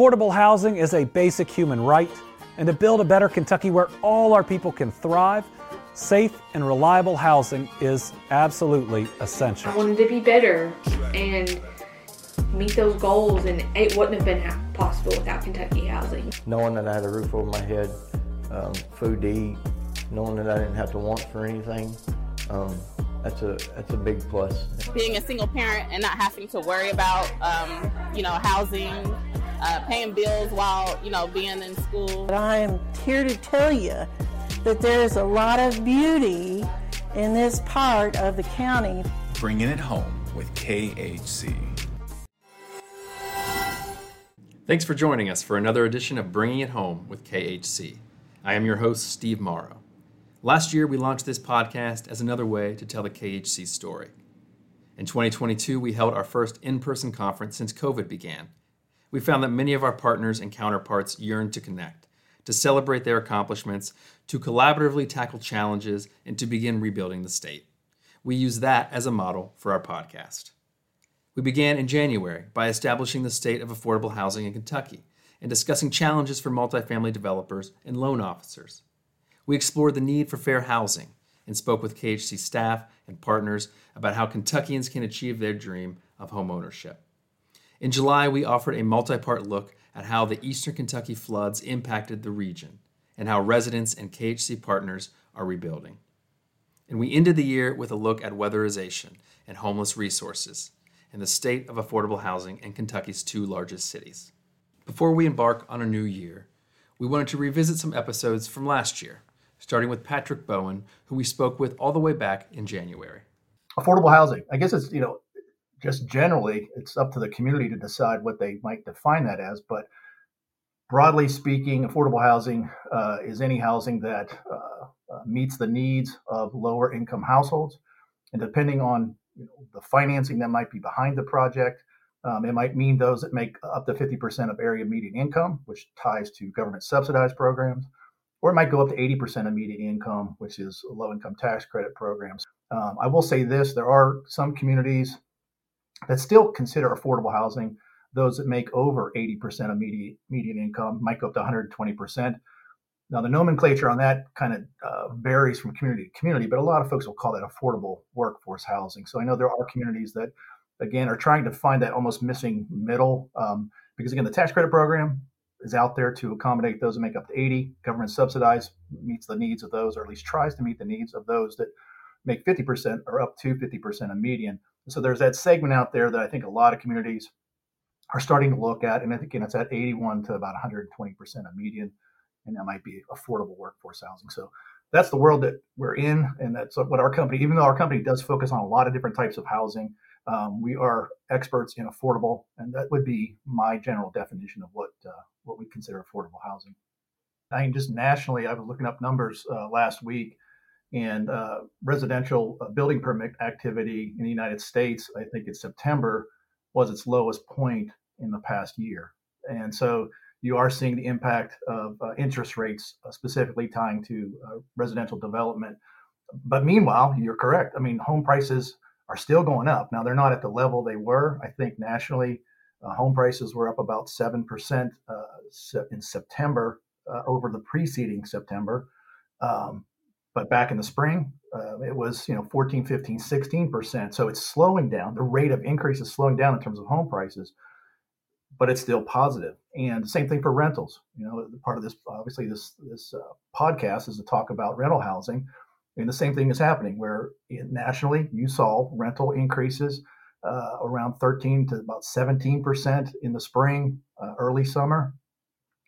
Affordable housing is a basic human right, and to build a better Kentucky where all our people can thrive, safe and reliable housing is absolutely essential. I wanted to be better and meet those goals, and it wouldn't have been possible without Kentucky housing. Knowing that I had a roof over my head, um, food to eat, knowing that I didn't have to want for anything, um, that's a that's a big plus. Being a single parent and not having to worry about um, you know housing, uh, paying bills while you know being in school. But I am here to tell you that there's a lot of beauty in this part of the county. Bringing it home with KHC. Thanks for joining us for another edition of Bringing It Home with KHC. I am your host, Steve Morrow. Last year, we launched this podcast as another way to tell the KHC story. In 2022, we held our first in person conference since COVID began. We found that many of our partners and counterparts yearned to connect, to celebrate their accomplishments, to collaboratively tackle challenges, and to begin rebuilding the state. We use that as a model for our podcast. We began in January by establishing the state of affordable housing in Kentucky and discussing challenges for multifamily developers and loan officers. We explored the need for fair housing and spoke with KHC staff and partners about how Kentuckians can achieve their dream of homeownership. In July, we offered a multi part look at how the eastern Kentucky floods impacted the region and how residents and KHC partners are rebuilding. And we ended the year with a look at weatherization and homeless resources and the state of affordable housing in Kentucky's two largest cities. Before we embark on a new year, we wanted to revisit some episodes from last year starting with Patrick Bowen, who we spoke with all the way back in January. Affordable housing. I guess it's, you know, just generally, it's up to the community to decide what they might define that as. But broadly speaking, affordable housing uh, is any housing that uh, uh, meets the needs of lower income households. And depending on you know, the financing that might be behind the project, um, it might mean those that make up to 50% of area median income, which ties to government subsidized programs or it might go up to 80% of median income, which is low income tax credit programs. Um, I will say this there are some communities that still consider affordable housing. Those that make over 80% of median, median income might go up to 120%. Now, the nomenclature on that kind of uh, varies from community to community, but a lot of folks will call that affordable workforce housing. So I know there are communities that, again, are trying to find that almost missing middle um, because, again, the tax credit program is out there to accommodate those that make up to 80. Government subsidized meets the needs of those, or at least tries to meet the needs of those that make 50% or up to 50% of median. So there's that segment out there that I think a lot of communities are starting to look at. And I think it's at 81 to about 120% of median. And that might be affordable workforce housing. So that's the world that we're in. And that's what our company, even though our company does focus on a lot of different types of housing, um, we are experts in affordable, and that would be my general definition of what uh, what we consider affordable housing. I mean, just nationally, I was looking up numbers uh, last week, and uh, residential uh, building permit activity in the United States, I think in September, was its lowest point in the past year. And so you are seeing the impact of uh, interest rates, uh, specifically tying to residential development. But meanwhile, you're correct. I mean, home prices are still going up. Now they're not at the level they were. I think nationally, uh, home prices were up about seven percent uh, in September uh, over the preceding September. Um, but back in the spring, uh, it was you know 14, 15, 16 percent. So it's slowing down. The rate of increase is slowing down in terms of home prices, but it's still positive. And the same thing for rentals. You know, part of this obviously this this uh, podcast is to talk about rental housing and the same thing is happening where nationally you saw rental increases uh, around 13 to about 17% in the spring, uh, early summer.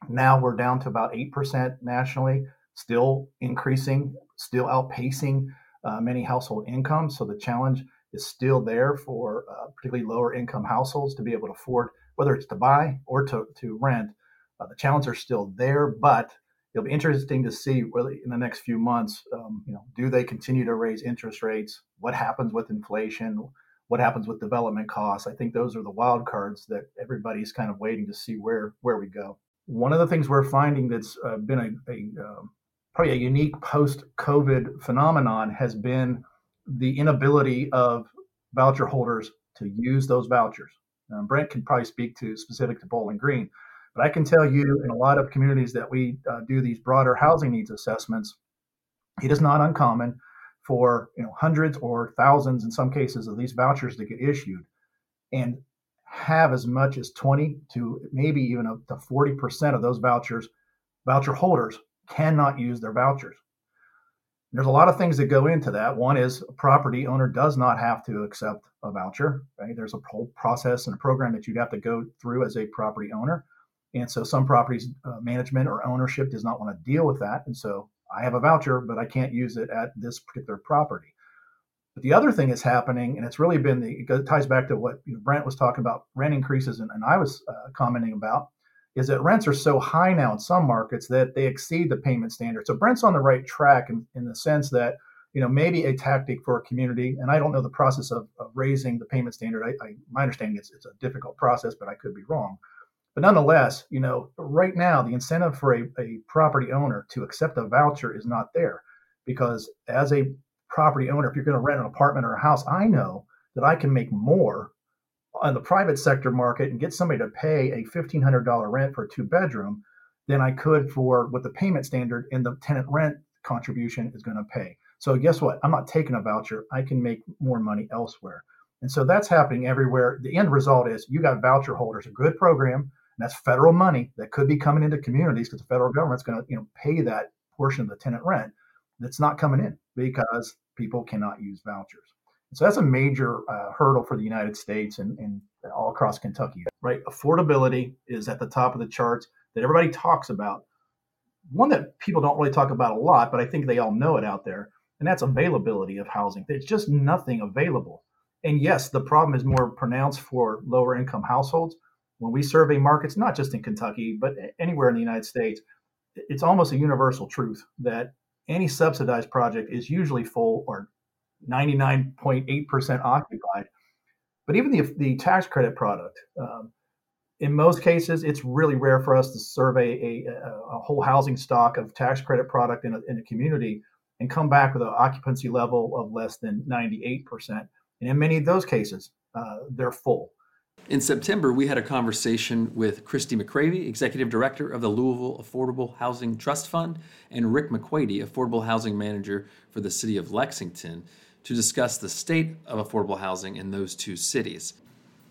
Now we're down to about 8% nationally, still increasing, still outpacing uh, many household incomes. So the challenge is still there for uh, particularly lower income households to be able to afford, whether it's to buy or to, to rent. Uh, the challenges are still there, but it'll be interesting to see really in the next few months. Um, you know, do they continue to raise interest rates? What happens with inflation? What happens with development costs? I think those are the wild cards that everybody's kind of waiting to see where where we go. One of the things we're finding that's uh, been a, a um, probably a unique post-COVID phenomenon has been the inability of voucher holders to use those vouchers. Brent can probably speak to specific to Bowling Green, But I can tell you, in a lot of communities that we uh, do these broader housing needs assessments, it is not uncommon for you know hundreds or thousands in some cases of these vouchers to get issued, and have as much as 20 to maybe even up to 40 percent of those vouchers, voucher holders cannot use their vouchers. There's a lot of things that go into that. One is a property owner does not have to accept a voucher. Right? There's a whole process and a program that you'd have to go through as a property owner. And so some properties uh, management or ownership does not want to deal with that. And so I have a voucher, but I can't use it at this particular property. But the other thing that's happening, and it's really been the, it ties back to what Brent was talking about rent increases, and, and I was uh, commenting about, is that rents are so high now in some markets that they exceed the payment standard. So Brent's on the right track in, in the sense that, you know, maybe a tactic for a community, and I don't know the process of, of raising the payment standard. I, I my understanding is it's a difficult process, but I could be wrong. But nonetheless, you know, right now the incentive for a, a property owner to accept a voucher is not there because as a property owner, if you're going to rent an apartment or a house, I know that I can make more on the private sector market and get somebody to pay a $1,500 rent for a two bedroom than I could for what the payment standard and the tenant rent contribution is going to pay. So guess what? I'm not taking a voucher. I can make more money elsewhere. And so that's happening everywhere. The end result is you got voucher holders, a good program and that's federal money that could be coming into communities because the federal government's going to you know pay that portion of the tenant rent that's not coming in because people cannot use vouchers. So that's a major uh, hurdle for the United States and, and all across Kentucky. Right, affordability is at the top of the charts that everybody talks about. One that people don't really talk about a lot, but I think they all know it out there, and that's availability of housing. There's just nothing available. And yes, the problem is more pronounced for lower income households, when we survey markets, not just in Kentucky, but anywhere in the United States, it's almost a universal truth that any subsidized project is usually full or 99.8% occupied. But even the, the tax credit product, um, in most cases, it's really rare for us to survey a, a, a, whole housing stock of tax credit product in a, in a community and come back with an occupancy level of less than 98%. And in many of those cases, uh, they're full. In September, we had a conversation with Christy McCravey, Executive Director of the Louisville Affordable Housing Trust Fund, and Rick McQuady, Affordable Housing Manager for the City of Lexington, to discuss the state of affordable housing in those two cities.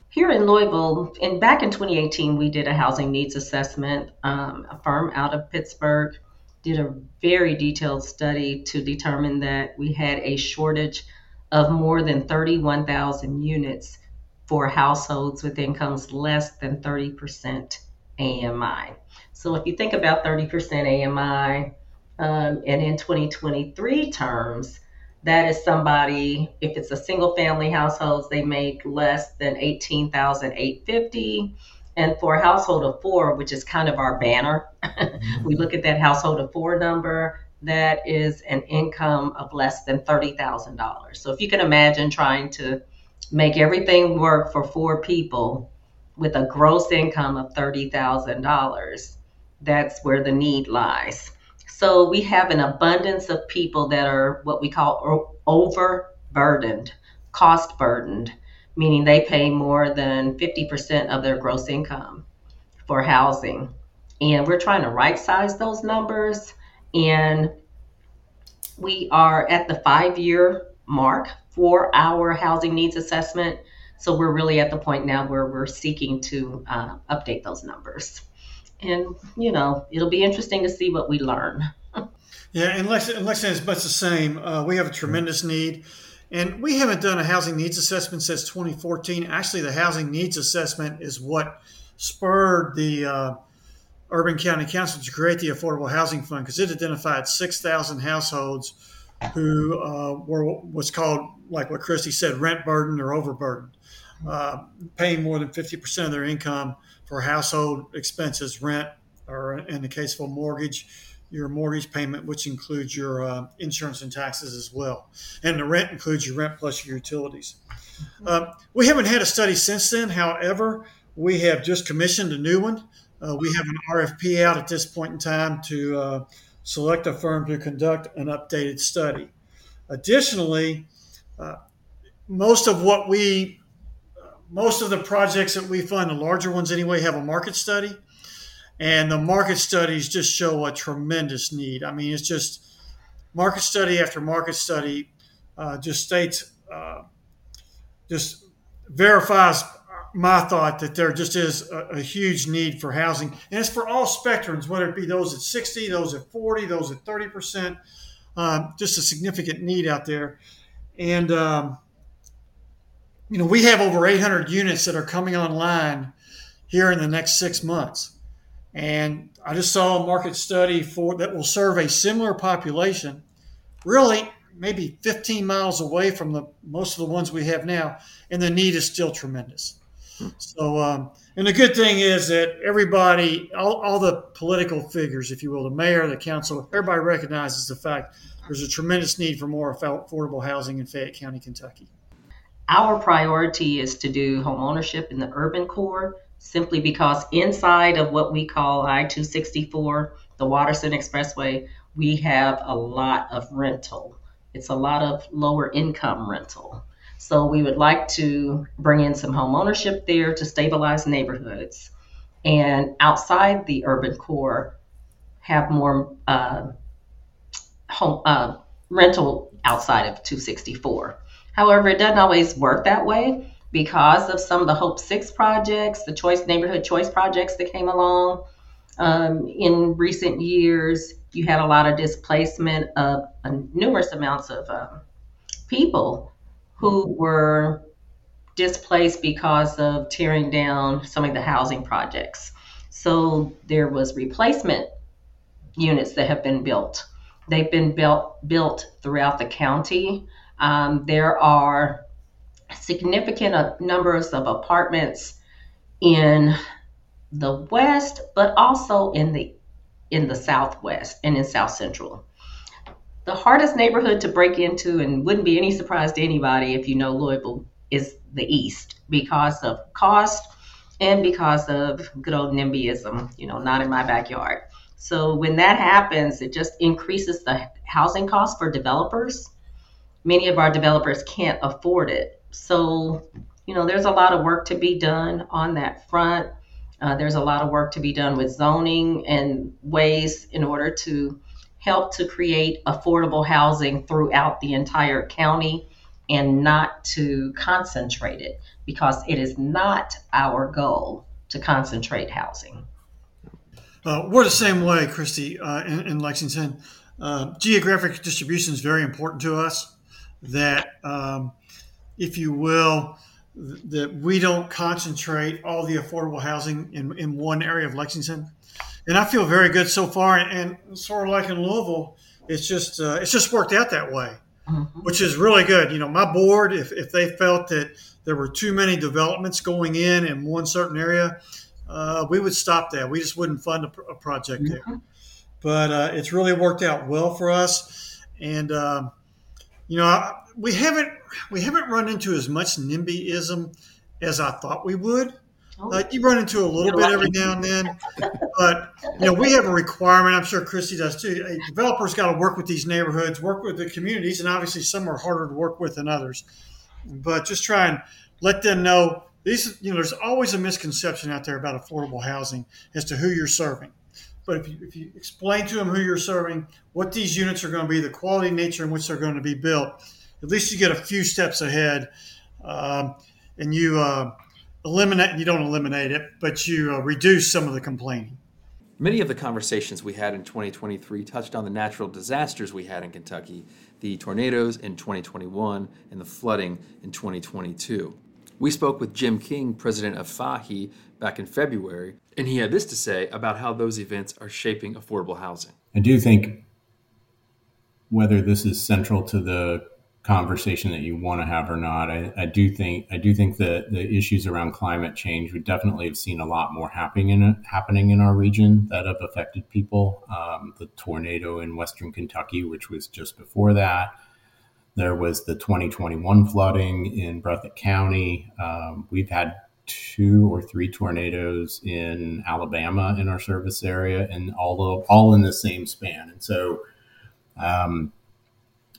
Here in Louisville, and back in 2018, we did a housing needs assessment. Um, a firm out of Pittsburgh did a very detailed study to determine that we had a shortage of more than 31,000 units for households with incomes less than 30% AMI. So if you think about 30% AMI, um, and in 2023 terms, that is somebody, if it's a single family households, they make less than 18,850. And for a household of four, which is kind of our banner, mm-hmm. we look at that household of four number, that is an income of less than $30,000. So if you can imagine trying to make everything work for four people with a gross income of $30,000, that's where the need lies. So we have an abundance of people that are what we call overburdened, cost burdened, meaning they pay more than 50% of their gross income for housing. And we're trying to right size those numbers. And we are at the five year mark for our housing needs assessment. So we're really at the point now where we're seeking to uh, update those numbers. And, you know, it'll be interesting to see what we learn. yeah, and Lexington, Lexington is much the same. Uh, we have a tremendous need. And we haven't done a housing needs assessment since 2014. Actually, the housing needs assessment is what spurred the uh, Urban County Council to create the Affordable Housing Fund because it identified 6,000 households who uh, were what's called, like what Christy said, rent burden or overburdened, uh, paying more than 50% of their income for household expenses, rent, or in the case of a mortgage, your mortgage payment, which includes your uh, insurance and taxes as well. And the rent includes your rent plus your utilities. Uh, we haven't had a study since then. However, we have just commissioned a new one. Uh, we have an RFP out at this point in time to uh, select a firm to conduct an updated study. Additionally, uh, most of what we, most of the projects that we fund, the larger ones anyway, have a market study. and the market studies just show a tremendous need. I mean, it's just market study after market study uh, just states, uh, just verifies my thought that there just is a, a, huge need for housing, and it's for all spectrums, whether it be those at 60, those at 40, those at 30 percent. Um, just a significant need out there, and um, you know we have over 800 units that are coming online here in the next six months, and I just saw a market study for that will serve a similar population, really maybe 15 miles away from the most of the ones we have now, and the need is still tremendous. So, um, and the good thing is that everybody, all, all the political figures, if you will, the mayor, the council, everybody recognizes the fact there's a tremendous need for more affordable housing in Fayette County, Kentucky. Our priority is to do home ownership in the urban core simply because inside of what we call I 264, the Watterson Expressway, we have a lot of rental. It's a lot of lower income rental. So we would like to bring in some home ownership there to stabilize neighborhoods. And outside the urban core, have more uh, home uh, rental outside of 264. However, it doesn't always work that way because of some of the Hope Six projects, the choice neighborhood choice projects that came along um, in recent years. You had a lot of displacement of uh, numerous amounts of um, people who were displaced because of tearing down some of the housing projects. So there was replacement units that have been built. They've been built built throughout the county. Um, there are significant uh, numbers of apartments in the west, but also in the in the southwest and in south central. The hardest neighborhood to break into, and wouldn't be any surprise to anybody if you know Louisville, is the east because of cost and because of good old NIMBYism, you know, not in my backyard. So when that happens, it just increases the housing costs for developers. Many of our developers can't afford it. So, you know, there's a lot of work to be done on that front. Uh, there's a lot of work to be done with zoning and ways in order to help to create affordable housing throughout the entire county and not to concentrate it because it is not our goal to concentrate housing. Uh, we're the same way, Christy, uh, in, in, Lexington. Uh, geographic distribution is very important to us. That, um, if you will, that we don't concentrate all the affordable housing in, in one area of Lexington. And I feel very good so far. And, and sort of like in Louisville, it's just uh, it's just worked out that way, mm-hmm. which is really good. You know, my board, if, if they felt that there were too many developments going in in one certain area, uh, we would stop that. We just wouldn't fund a, a project mm-hmm. there. But uh, it's really worked out well for us. And, um, you know, we haven't we haven't run into as much NIMBYism as I thought we would. Oh. Like you run into a little bit every now and then, but you know we have a requirement. I'm sure Christy does too. A developer's got to work with these neighborhoods, work with the communities, and obviously some are harder to work with than others. But just try and let them know these. You know, there's always a misconception out there about affordable housing as to who you're serving. But if you, if you explain to them who you're serving, what these units are going to be, the quality nature in which they're going to be built, at least you get a few steps ahead, um, and you uh, eliminate. You don't eliminate it, but you uh, reduce some of the complaining. Many of the conversations we had in 2023 touched on the natural disasters we had in Kentucky, the tornadoes in 2021 and the flooding in 2022. We spoke with Jim King, president of Fahe, back in February, and he had this to say about how those events are shaping affordable housing. I do think whether this is central to the conversation that you want to have or not. I, I, do think I do think that the issues around climate change we definitely have seen a lot more happening in happening in our region that have affected people. Um, the tornado in western Kentucky, which was just before that. There was the 2021 flooding in Breathitt County. Um, we've had two or three tornadoes in Alabama in our service area, and all of, all in the same span. And so, um,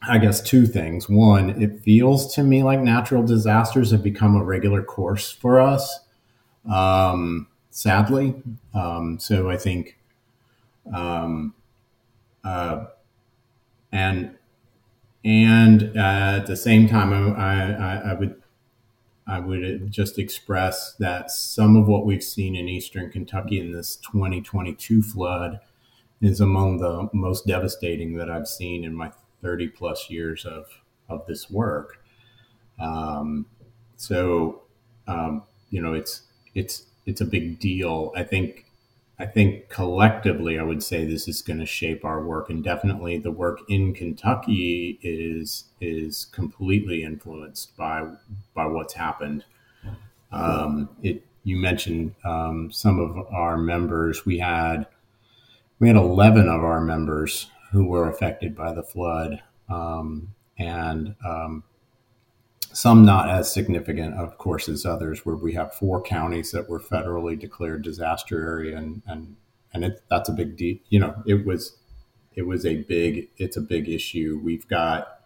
I guess two things. One, it feels to me like natural disasters have become a regular course for us. Um, sadly. Um, so I think, um, uh, and and uh, at the same time, I, I, I, would I would just express that some of what we've seen in eastern Kentucky in this 2022 flood is among the most devastating that I've seen in my 30 plus years of of this work. Um, so um, you know, it's it's it's a big deal. I think I think collectively, I would say this is going to shape our work, and definitely the work in Kentucky is is completely influenced by by what's happened. Um, it you mentioned um, some of our members. We had we had eleven of our members who were affected by the flood, um, and um, some not as significant, of course, as others, where we have four counties that were federally declared disaster area, and and and it, that's a big deal. You know, it was it was a big it's a big issue. We've got,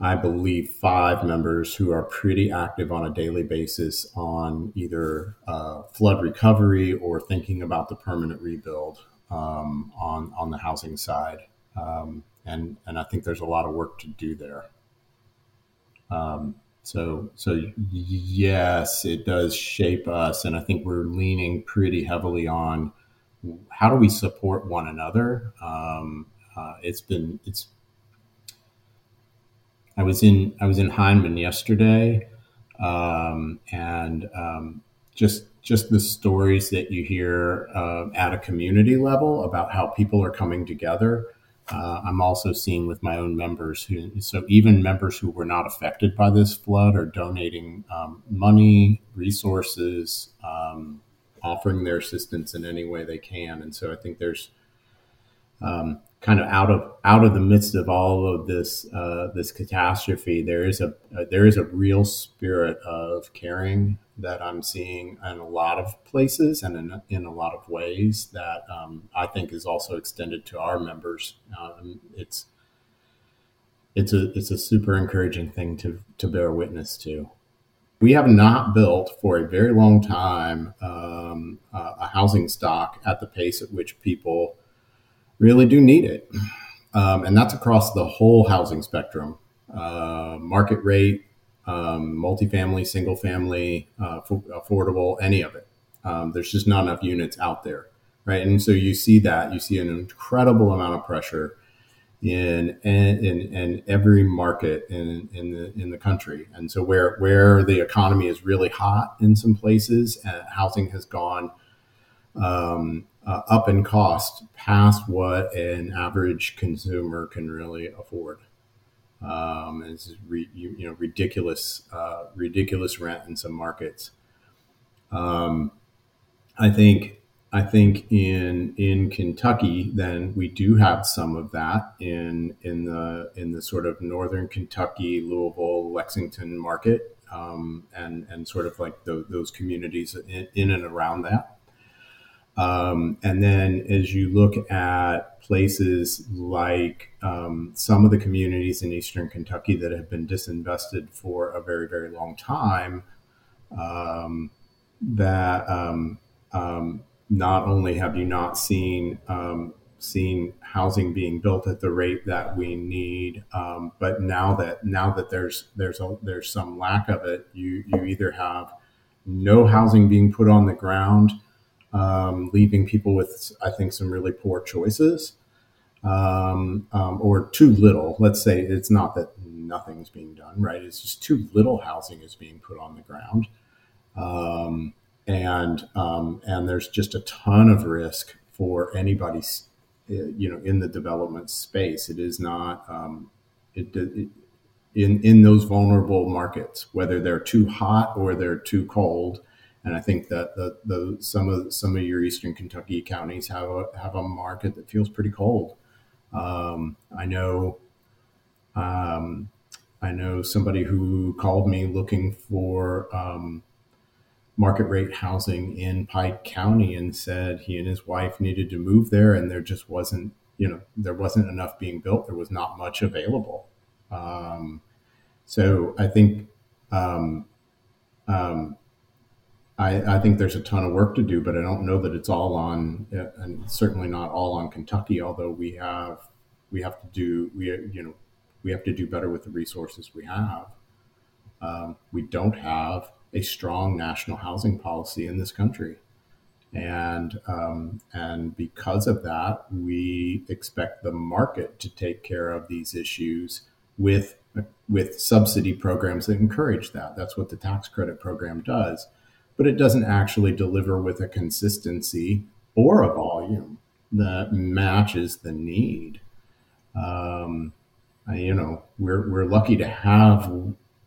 I believe, five members who are pretty active on a daily basis on either uh, flood recovery or thinking about the permanent rebuild um, on on the housing side, um, and and I think there's a lot of work to do there. Um, so, so yes, it does shape us, and I think we're leaning pretty heavily on how do we support one another. Um, uh, it's been it's. I was in I was in Hindman yesterday, um, and um, just just the stories that you hear uh, at a community level about how people are coming together uh, I'm also seeing with my own members who, so even members who were not affected by this flood are donating um, money, resources, um, offering their assistance in any way they can. And so I think there's um, kind of out of out of the midst of all of this uh, this catastrophe, there is a, a there is a real spirit of caring that I'm seeing in a lot of places and in, in a lot of ways that um, I think is also extended to our members. Um, it's it's a it's a super encouraging thing to to bear witness to. We have not built for a very long time um, uh, a housing stock at the pace at which people really do need it, um, and that's across the whole housing spectrum, uh, market rate, um, multifamily, single family, uh, affordable, any of it. Um, there's just not enough units out there, right? And so you see that you see an incredible amount of pressure in in, in every market in, in the in the country. And so where where the economy is really hot in some places, uh, housing has gone um, uh, up in cost past what an average consumer can really afford um, and it's re, you, know ridiculous uh, ridiculous rent in some markets. Um, I think I think in in Kentucky, then we do have some of that in in the in the sort of northern Kentucky, Louisville, Lexington market, um, and and sort of like the, those communities in, in and around that. Um, and then as you look at places like um, some of the communities in eastern Kentucky that have been disinvested for a very, very long time, um, that um, um, not only have you not seen um, seen housing being built at the rate that we need, but now that now that there's there's a, there's some lack of it, you you either have no housing being put on the ground um, leaving people with, I think, some really poor choices um, um, or too little. Let's say it's not that nothing's being done, right? It's just too little housing is being put on the ground. Um, and um, and there's just a ton of risk for anybody, you know, in the development space. It is not um, it, it in in those vulnerable markets, whether they're too hot or they're too cold and I think that the, the some of some of your eastern Kentucky counties have a, have a market that feels pretty cold. Um, I know um, I know somebody who called me looking for um, market rate housing in Pike County and said he and his wife needed to move there, and there just wasn't you know there wasn't enough being built. There was not much available. Um, so I think um, um, I, I, think there's a ton of work to do, but I don't know that it's all on, and certainly not all on Kentucky. Although we have, we have to do, we you know, we have to do better with the resources we have. Um, we don't have a strong national housing policy in this country, and um, and because of that, we expect the market to take care of these issues with with subsidy programs that encourage that. That's what the tax credit program does but it doesn't actually deliver with a consistency or a volume that matches the need. Um, you know, we're we're lucky to have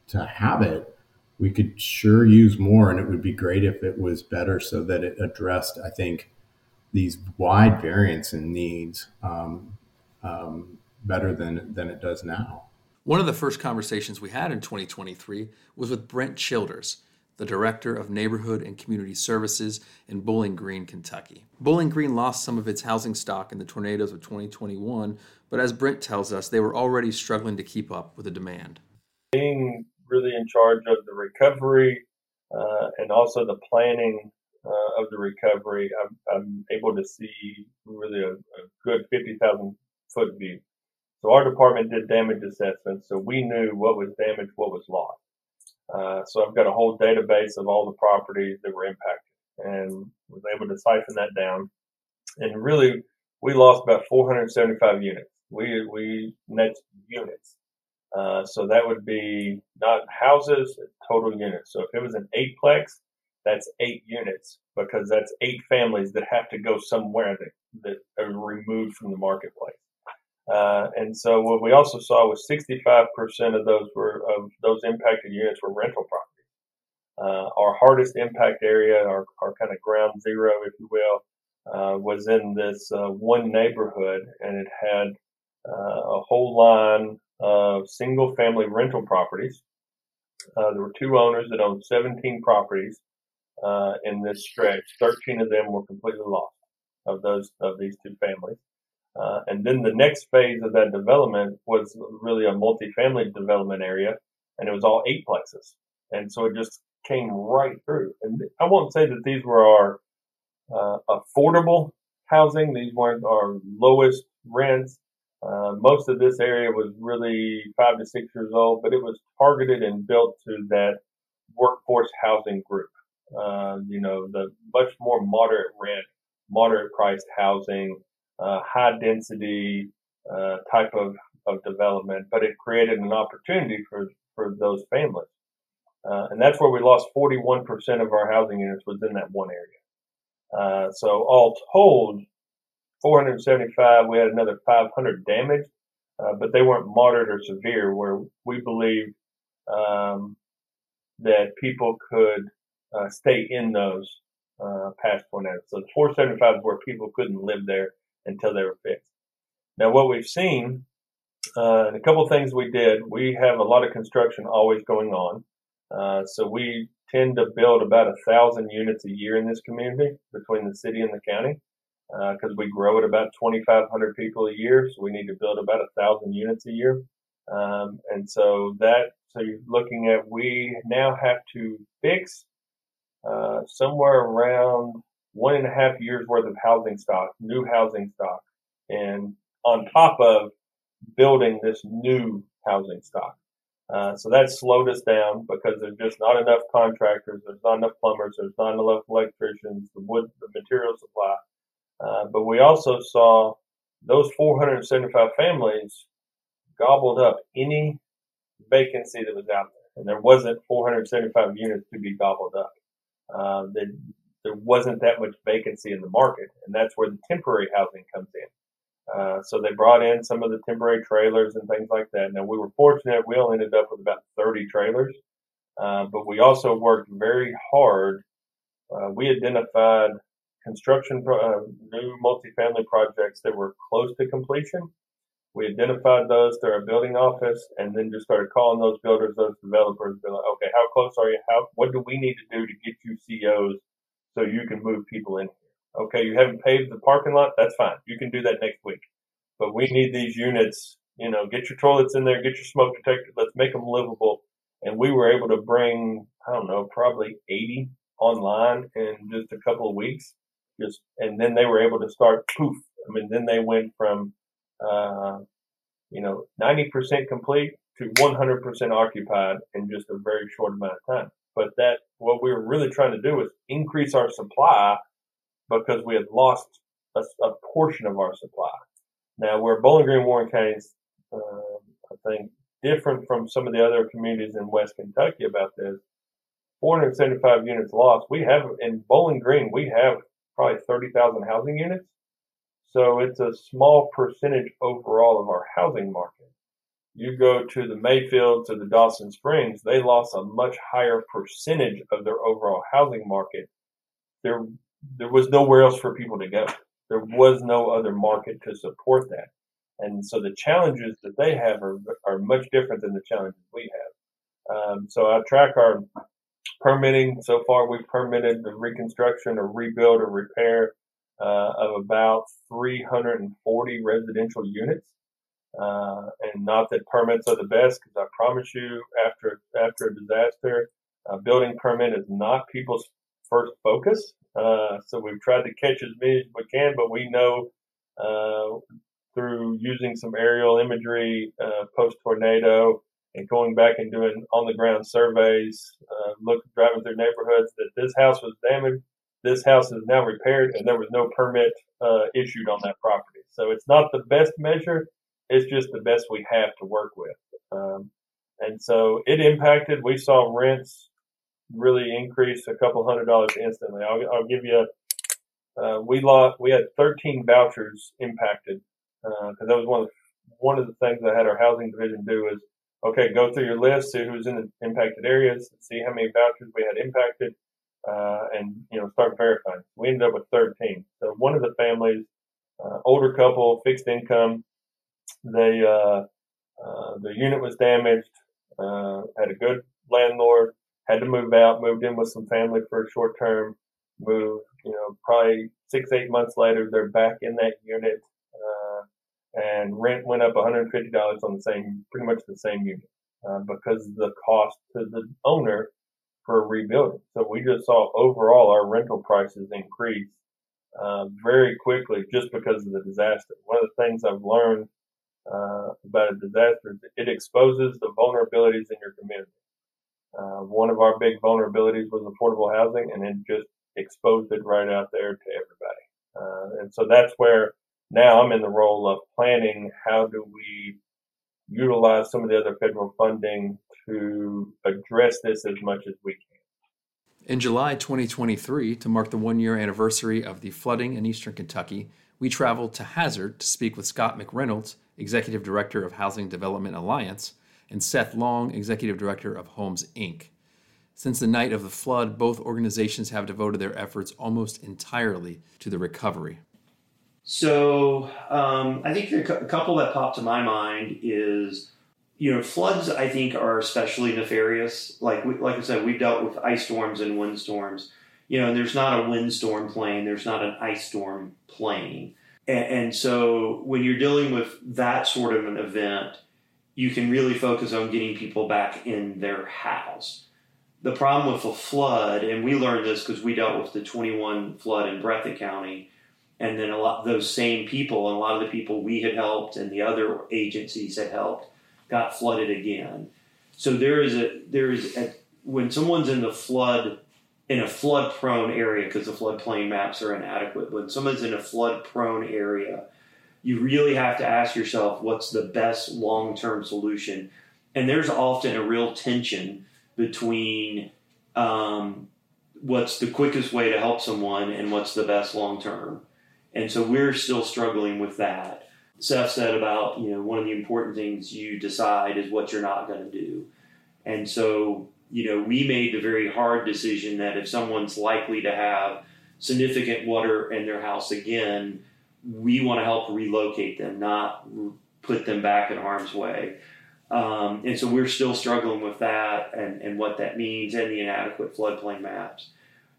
to have it. We could sure use more, and it would be great if it was better, so that it addressed, I think, these wide variants in needs um, um, better than than it does now. One of the first conversations we had in 2023 was with Brent Childers the Director of Neighborhood and Community Services in Bowling Green, Kentucky. Bowling Green lost some of its housing stock in the tornadoes of 2021, but as Brent tells us, they were already struggling to keep up with the demand. Being really in charge of the recovery uh, and also the planning uh, of the recovery, I'm, I'm, able to see really a, a good 50,000 foot view. So our department did damage assessments, so we knew what was damaged, what was lost. Uh, so I've got a whole database of all the properties that were impacted and was able to siphon that down. And really, we lost about 475 units. We, we net units. Uh, so that would be not houses, total units. So if it was an eightplex, that's eight units because that's eight families that have to go somewhere that, that are removed from the marketplace. Uh, and so what we also saw was 65% of those were of those impacted units were rental properties. Uh, our hardest impact area, our, our kind of ground zero, if you will, uh, was in this uh, one neighborhood, and it had uh, a whole line of single family rental properties. Uh, there were two owners that owned 17 properties in this stretch. 13 of them were completely lost of those of these two families. Uh, and then the next phase of that development was really a multifamily development area, and it was all eight plexes. And so it just came right through. And I won't say that these were our uh, affordable housing; these weren't our lowest rents. Uh, most of this area was really five to six years old, but it was targeted and built to that workforce housing group. Uh, you know, the much more moderate rent, moderate priced housing uh, high density uh, type of, of development, but it created an opportunity for, for those families. Uh, and that's where we lost 41% of our housing units was in that one area. Uh, so all told, 475, we had another 500 damaged, uh, but they weren't moderate or severe where we believe um, that people could uh, stay in those past tornadoes. So the 475 is where people couldn't live there until they were fixed. Now, what we've seen, uh, and a couple things we did, we have a lot of construction always going on. Uh, so we tend to build about a thousand units a year in this community between the city and the county because uh, we grow at about 2,500 people a year. So we need to build about a thousand units a year. Um, and so that, so you're looking at, we now have to fix uh, somewhere around one and a half years worth of housing stock, new housing stock, and on top of building this new housing stock. Uh, so that slowed us down because there's just not enough contractors, there's not enough plumbers, there's not enough electricians, the wood, the material supply. Uh, but we also saw those 475 families gobbled up any vacancy that was out there, and there wasn't 475 units to be gobbled up. Uh, they, there wasn't that much vacancy in the market, and that's where the temporary housing comes in. Uh, so they brought in some of the temporary trailers and things like that. Now we were fortunate; we only ended up with about 30 trailers, uh, but we also worked very hard. Uh, we identified construction uh, new multifamily projects that were close to completion. We identified those through our building office, and then just started calling those builders, those developers, be like, okay, how close are you? How what do we need to do to get you COs so you can move people in here. Okay, you haven't paved the parking lot, that's fine. You can do that next week. But we need these units, you know, get your toilets in there, get your smoke detector, let's make them livable. And we were able to bring, I don't know, probably 80 online in just a couple of weeks. Just and then they were able to start poof. I mean, then they went from uh, you know 90% complete to 100% occupied in just a very short amount of time. But that what we were really trying to do was increase our supply because we had lost a, a portion of our supply. Now, where Bowling Green, Warren counties, uh, I think, different from some of the other communities in West Kentucky about this. 475 units lost. We have in Bowling Green, we have probably 30,000 housing units. So it's a small percentage overall of our housing market. You go to the Mayfield to the Dawson Springs, they lost a much higher percentage of their overall housing market. There, there was nowhere else for people to go. There was no other market to support that. And so the challenges that they have are, are much different than the challenges we have. Um, so I track our permitting. So far, we've permitted the reconstruction or rebuild or repair uh, of about 340 residential units. Uh, and not that permits are the best, because I promise you, after after a disaster, a building permit is not people's first focus. Uh, so we've tried to catch as many as we can, but we know uh, through using some aerial imagery uh, post tornado and going back and doing on the ground surveys, uh, look driving through neighborhoods that this house was damaged, this house is now repaired, and there was no permit uh, issued on that property. So it's not the best measure; it's just the best we have to work with. Um, and so it impacted. We saw rents really increase a couple hundred dollars instantly. I'll, I'll give you. Uh, we lost. We had 13 vouchers impacted because uh, that was one of the, one of the things I had our housing division do is okay, go through your list, see who's in the impacted areas, see how many vouchers we had impacted, uh, and you know start verifying. We ended up with 13. So one of the families, uh, older couple, fixed income, they uh, uh the unit was damaged, uh, had a good landlord, had to move out, moved in with some family for a short term, move. you know, probably six eight months later, they're back in that unit and rent went up $150 on the same, pretty much the same unit, uh, because the cost to the owner for rebuilding. So we just saw overall our rental prices increase uh, very quickly just because of the disaster. One of the things I've learned uh, about a disaster is it exposes the vulnerabilities in your community. Uh, one of our big vulnerabilities was affordable housing, and it just exposed it right out there to everybody. Uh, and so that's where now I'm in the role of planning how do we utilize some of the other federal funding to address this as much as we can. In July 2023, to mark the one year anniversary of the flooding in eastern Kentucky, we traveled to Hazard to speak with Scott McReynolds, Executive Director of Housing Development Alliance, and Seth Long, Executive Director of Homes Inc. Since the night of the flood, both organizations have devoted their efforts almost entirely to the recovery. So um, I think a couple that pop to my mind is, you know, floods. I think are especially nefarious. Like we, like I said, we've dealt with ice storms and wind storms. You know, and there's not a windstorm plain. There's not an ice storm playing. And, and so when you're dealing with that sort of an event, you can really focus on getting people back in their house. The problem with a flood, and we learned this because we dealt with the 21 flood in Breathitt County and then a lot those same people and a lot of the people we had helped and the other agencies had helped got flooded again. So there is a there is a, when someone's in the flood in a flood prone area because the floodplain maps are inadequate. When someone's in a flood prone area, you really have to ask yourself what's the best long term solution. And there's often a real tension between um, what's the quickest way to help someone and what's the best long term. And so we're still struggling with that. Seth said about, you know, one of the important things you decide is what you're not going to do. And so, you know, we made the very hard decision that if someone's likely to have significant water in their house again, we want to help relocate them, not put them back in harm's way. Um, and so we're still struggling with that and, and what that means and the inadequate floodplain maps.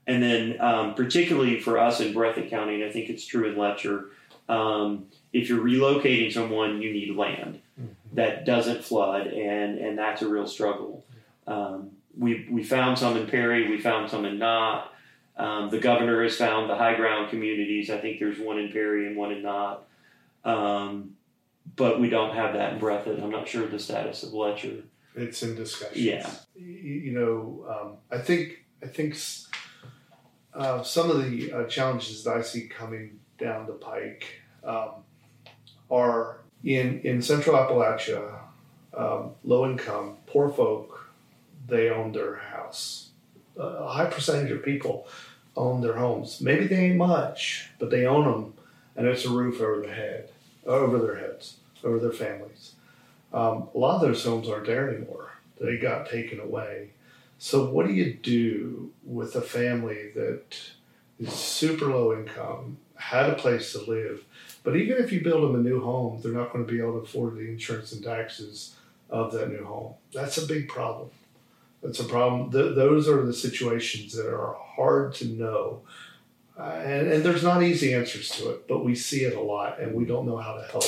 And then, um, particularly for us in Breathitt County, and I think it's true in Letcher, um, if you're relocating someone, you need land mm-hmm. that doesn't flood, and, and that's a real struggle. Um, we, we found some in Perry, we found some in Knott, Um, the governor has found the high ground communities. I think there's one in Perry and one in Knott. Um, but we don't have that in Breathitt. I'm not sure the status of Letcher. It's in discussion. Yeah. You know, um, I think I think uh, some of the uh, challenges that I see coming down the pike um, are in in Central Appalachia, um, low income, poor folk. They own their house. A high percentage of people own their homes. Maybe they ain't much, but they own them, and it's a roof over their head, over their heads, over their families. Um, a lot of those homes aren't there anymore. They got taken away. So, what do you do with a family that is super low income, had a place to live, but even if you build them a new home, they're not going to be able to afford the insurance and taxes of that new home. That's a big problem. That's a problem. Th- those are the situations that are hard to know. Uh, and, and, there's not easy answers to it, but we see it a lot and we don't know how to help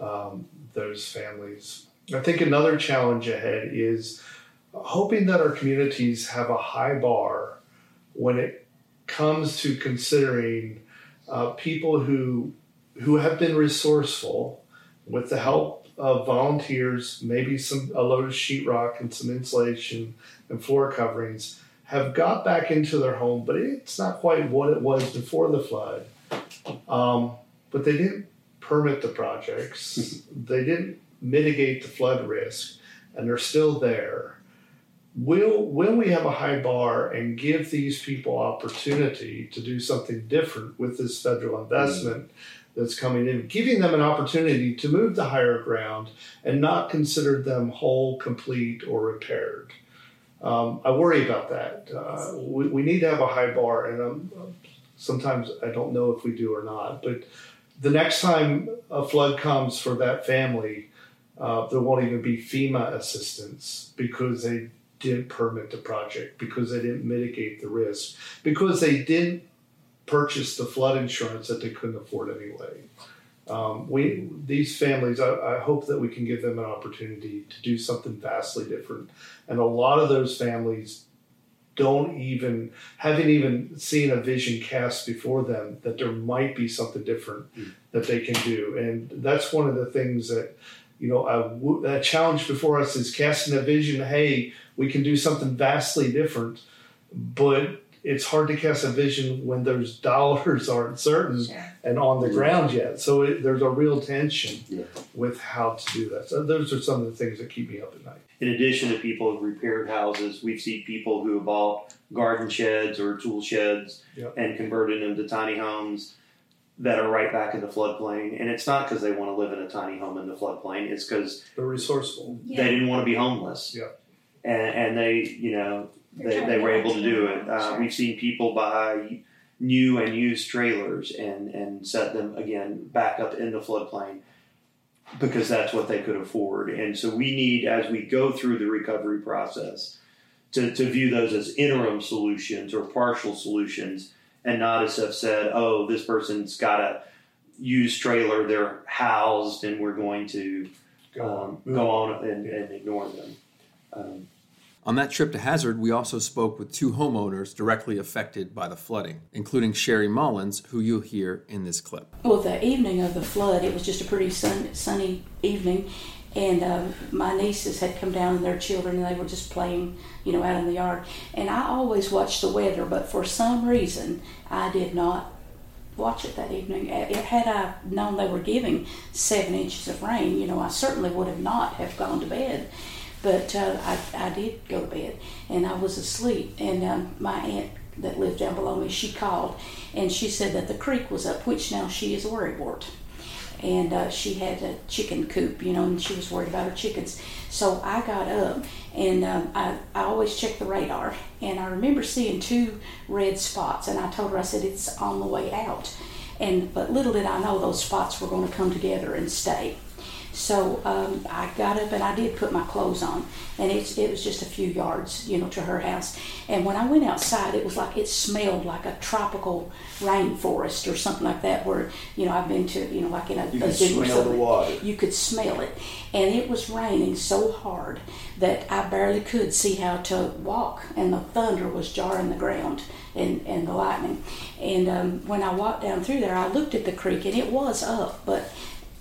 um, those families. I think another challenge ahead is hoping that our communities have a high bar when it comes to considering uh, people who who have been resourceful with the help of volunteers, maybe some a load of sheetrock and some insulation and floor coverings, have got back into their home, but it's not quite what it was before the flood. Um, but they didn't permit the projects. they didn't mitigate the flood risk, and they're still there. Will will we have a high bar and give these people opportunity to do something different with this federal investment mm that's coming in, giving them an opportunity to move to higher ground and not consider them whole, complete, or repaired? Um, I worry about that. Uh, we, we, need to have a high bar, and um, sometimes I don't know if we do or not. But the next time a flood comes for that family, uh, there won't even be FEMA assistance because they didn't permit the project, because they didn't mitigate the risk, because they didn't purchase the flood insurance that they couldn't afford anyway. Um, we these families, I, I, hope that we can give them an opportunity to do something vastly different, and a lot of those families don't even haven't even seen a vision cast before them that there might be something different mm. that they can do, and that's one of the things that you know a, a challenge before us is casting a vision. Hey, we can do something vastly different, but it's hard to cast a vision when those dollars aren't certain sure. and on the ground yet. So it, there's a real tension yeah. with how to do that. So those are some of the things that keep me up at night. In addition to people who've repaired houses, we've seen people who have bought garden sheds or tool sheds yep. and converted them to tiny homes that are right back in the floodplain. And it's not because they want to live in a tiny home in the floodplain. It's because they're resourceful. Yeah. They didn't want to be homeless. Yeah. And, and they, you know, they, they were able to do it. Uh, sure. We've seen people buy new and used trailers and, and set them again back up in the floodplain because that's what they could afford. And so we need, as we go through the recovery process, to, to view those as interim solutions or partial solutions and not as if said, oh, this person's got a used trailer, they're housed, and we're going to um, go on and, and ignore them. Um, on that trip to Hazard, we also spoke with two homeowners directly affected by the flooding, including Sherry Mullins, who you'll hear in this clip. Well, the evening of the flood, it was just a pretty sun, sunny evening, and uh, my nieces had come down and their children, and they were just playing, you know, out in the yard. And I always watch the weather, but for some reason, I did not watch it that evening. Had I known they were giving seven inches of rain, you know, I certainly would have not have gone to bed. But uh, I, I did go to bed and I was asleep. And um, my aunt that lived down below me, she called and she said that the creek was up, which now she is worrywart. And uh, she had a chicken coop, you know, and she was worried about her chickens. So I got up and um, I, I always check the radar. And I remember seeing two red spots. And I told her, I said, it's on the way out. And but little did I know those spots were going to come together and stay. So um, I got up and I did put my clothes on, and it, it was just a few yards, you know, to her house. And when I went outside, it was like it smelled like a tropical rainforest or something like that, where you know I've been to, you know, like in a, You a could zoo or smell the something. water. You could smell it, and it was raining so hard that I barely could see how to walk, and the thunder was jarring the ground and, and the lightning. And um, when I walked down through there, I looked at the creek, and it was up, but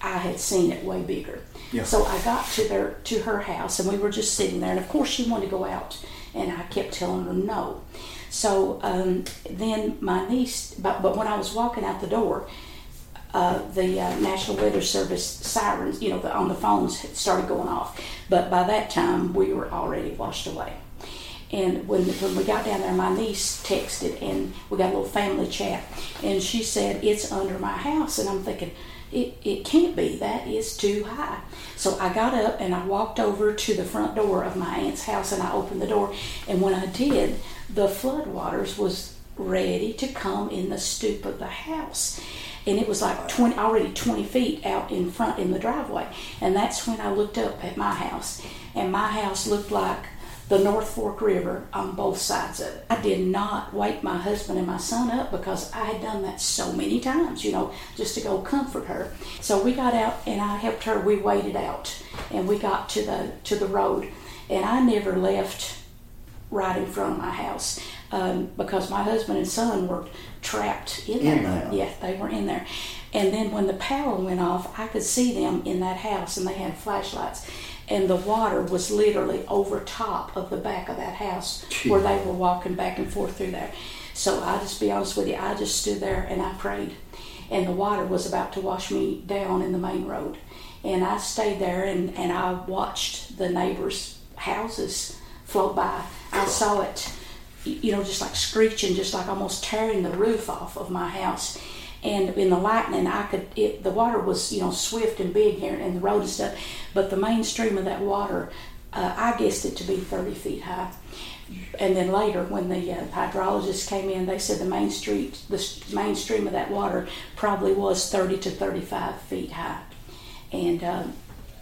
I had seen it way bigger. Yeah. So I got to their to her house, and we were just sitting there. And of course, she wanted to go out, and I kept telling her no. So um, then my niece, but, but when I was walking out the door, uh, the uh, National Weather Service sirens, you know, the, on the phones had started going off. But by that time, we were already washed away. And when when we got down there, my niece texted, and we got a little family chat, and she said it's under my house, and I'm thinking. It, it can't be. That is too high. So I got up and I walked over to the front door of my aunt's house and I opened the door. And when I did, the floodwaters was ready to come in the stoop of the house and it was like 20 already 20 feet out in front in the driveway and that's when i looked up at my house and my house looked like the north fork river on both sides of it i did not wake my husband and my son up because i had done that so many times you know just to go comfort her so we got out and i helped her we waited out and we got to the to the road and i never left right in front of my house um, because my husband and son were trapped in, In there. the house. Yeah, they were in there. And then when the power went off, I could see them in that house and they had flashlights. And the water was literally over top of the back of that house where they were walking back and forth through there. So I just be honest with you, I just stood there and I prayed. And the water was about to wash me down in the main road. And I stayed there and, and I watched the neighbors' houses float by. I saw it, you know, just like screeching, just like almost tearing the roof off of my house. And in the lightning, I could, it, the water was, you know, swift and big here and the road and stuff. But the main stream of that water, uh, I guessed it to be 30 feet high. And then later, when the uh, hydrologists came in, they said the main street, the main stream of that water probably was 30 to 35 feet high. And um,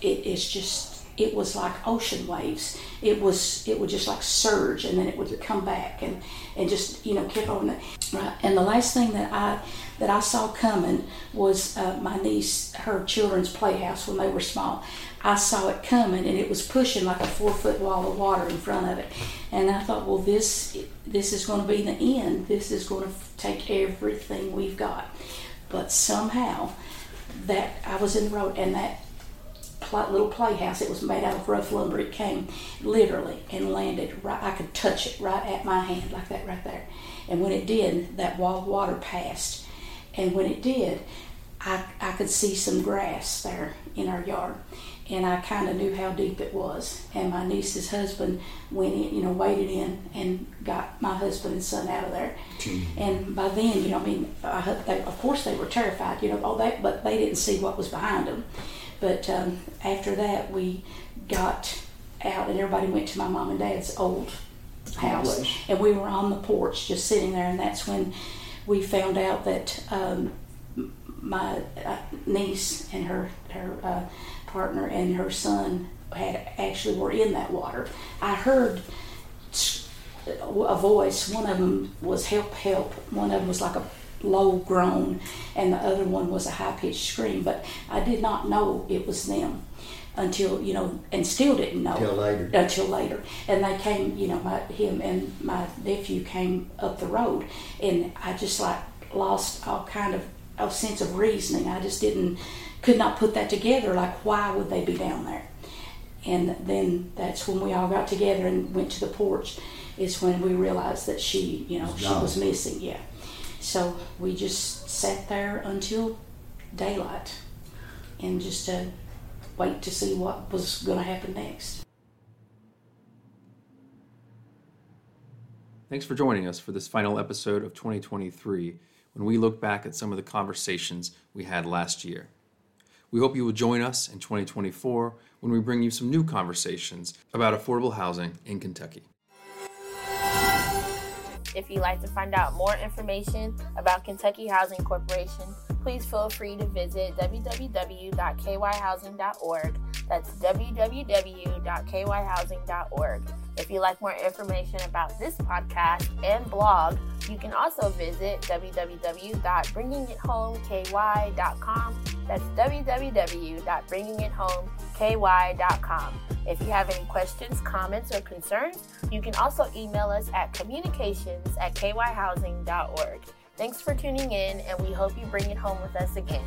it, it's just, it was like ocean waves. It was, it would just like surge, and then it would come back, and and just you know keep on. Right. And the last thing that I that I saw coming was uh, my niece, her children's playhouse when they were small. I saw it coming, and it was pushing like a four foot wall of water in front of it. And I thought, well, this this is going to be the end. This is going to take everything we've got. But somehow, that I was in the road, and that pl- little playhouse. It was made out of rough lumber. It came literally and landed right. I could touch it right at my hand, like that, right there. And when it did, that wall of water passed. And when it did, I I could see some grass there in our yard, and I kind of knew how deep it was. And my niece's husband went in, you know, waded in and got my husband and son out of there. Hmm. And by then, you know, I mean, I, hope they, of course they were terrified, you know, all that, but they didn't see what was behind them. But um, after that, we got out, and everybody went to my mom and dad's old house, and we were on the porch just sitting there, and that's when we found out that um, my uh, niece and her her uh, partner and her son had actually were in that water. I heard a voice. One of them was help, help. One of them was like a low groan, and the other one was a high pitched scream. But I did not know it was them until you know, and still didn't know Till later. Until later, and they came. You know, my him and my nephew came up the road, and I just like lost all kind of a sense of reasoning. I just didn't could not put that together. Like, why would they be down there? And then that's when we all got together and went to the porch. Is when we realized that she, you know, Was she was missing. Yeah. So we just sat there until daylight, and just uh, wait to see what was going to happen next. Thanks for joining us for this final episode of 2023 when we look back at some of the conversations we had last year. We hope you will join us in 2024 when we bring you some new conversations about affordable housing in Kentucky. If you'd like to find out more information about Kentucky Housing Corporation, please feel free to visit www.kyhousing.org. That's www.kyhousing.org. If you'd like more information about this podcast and blog, you can also visit www.bringingithomeky.com. That's www.bringingithomeky.com. If you have any questions, comments, or concerns, you can also email us at communications at kyhousing.org. Thanks for tuning in, and we hope you bring it home with us again.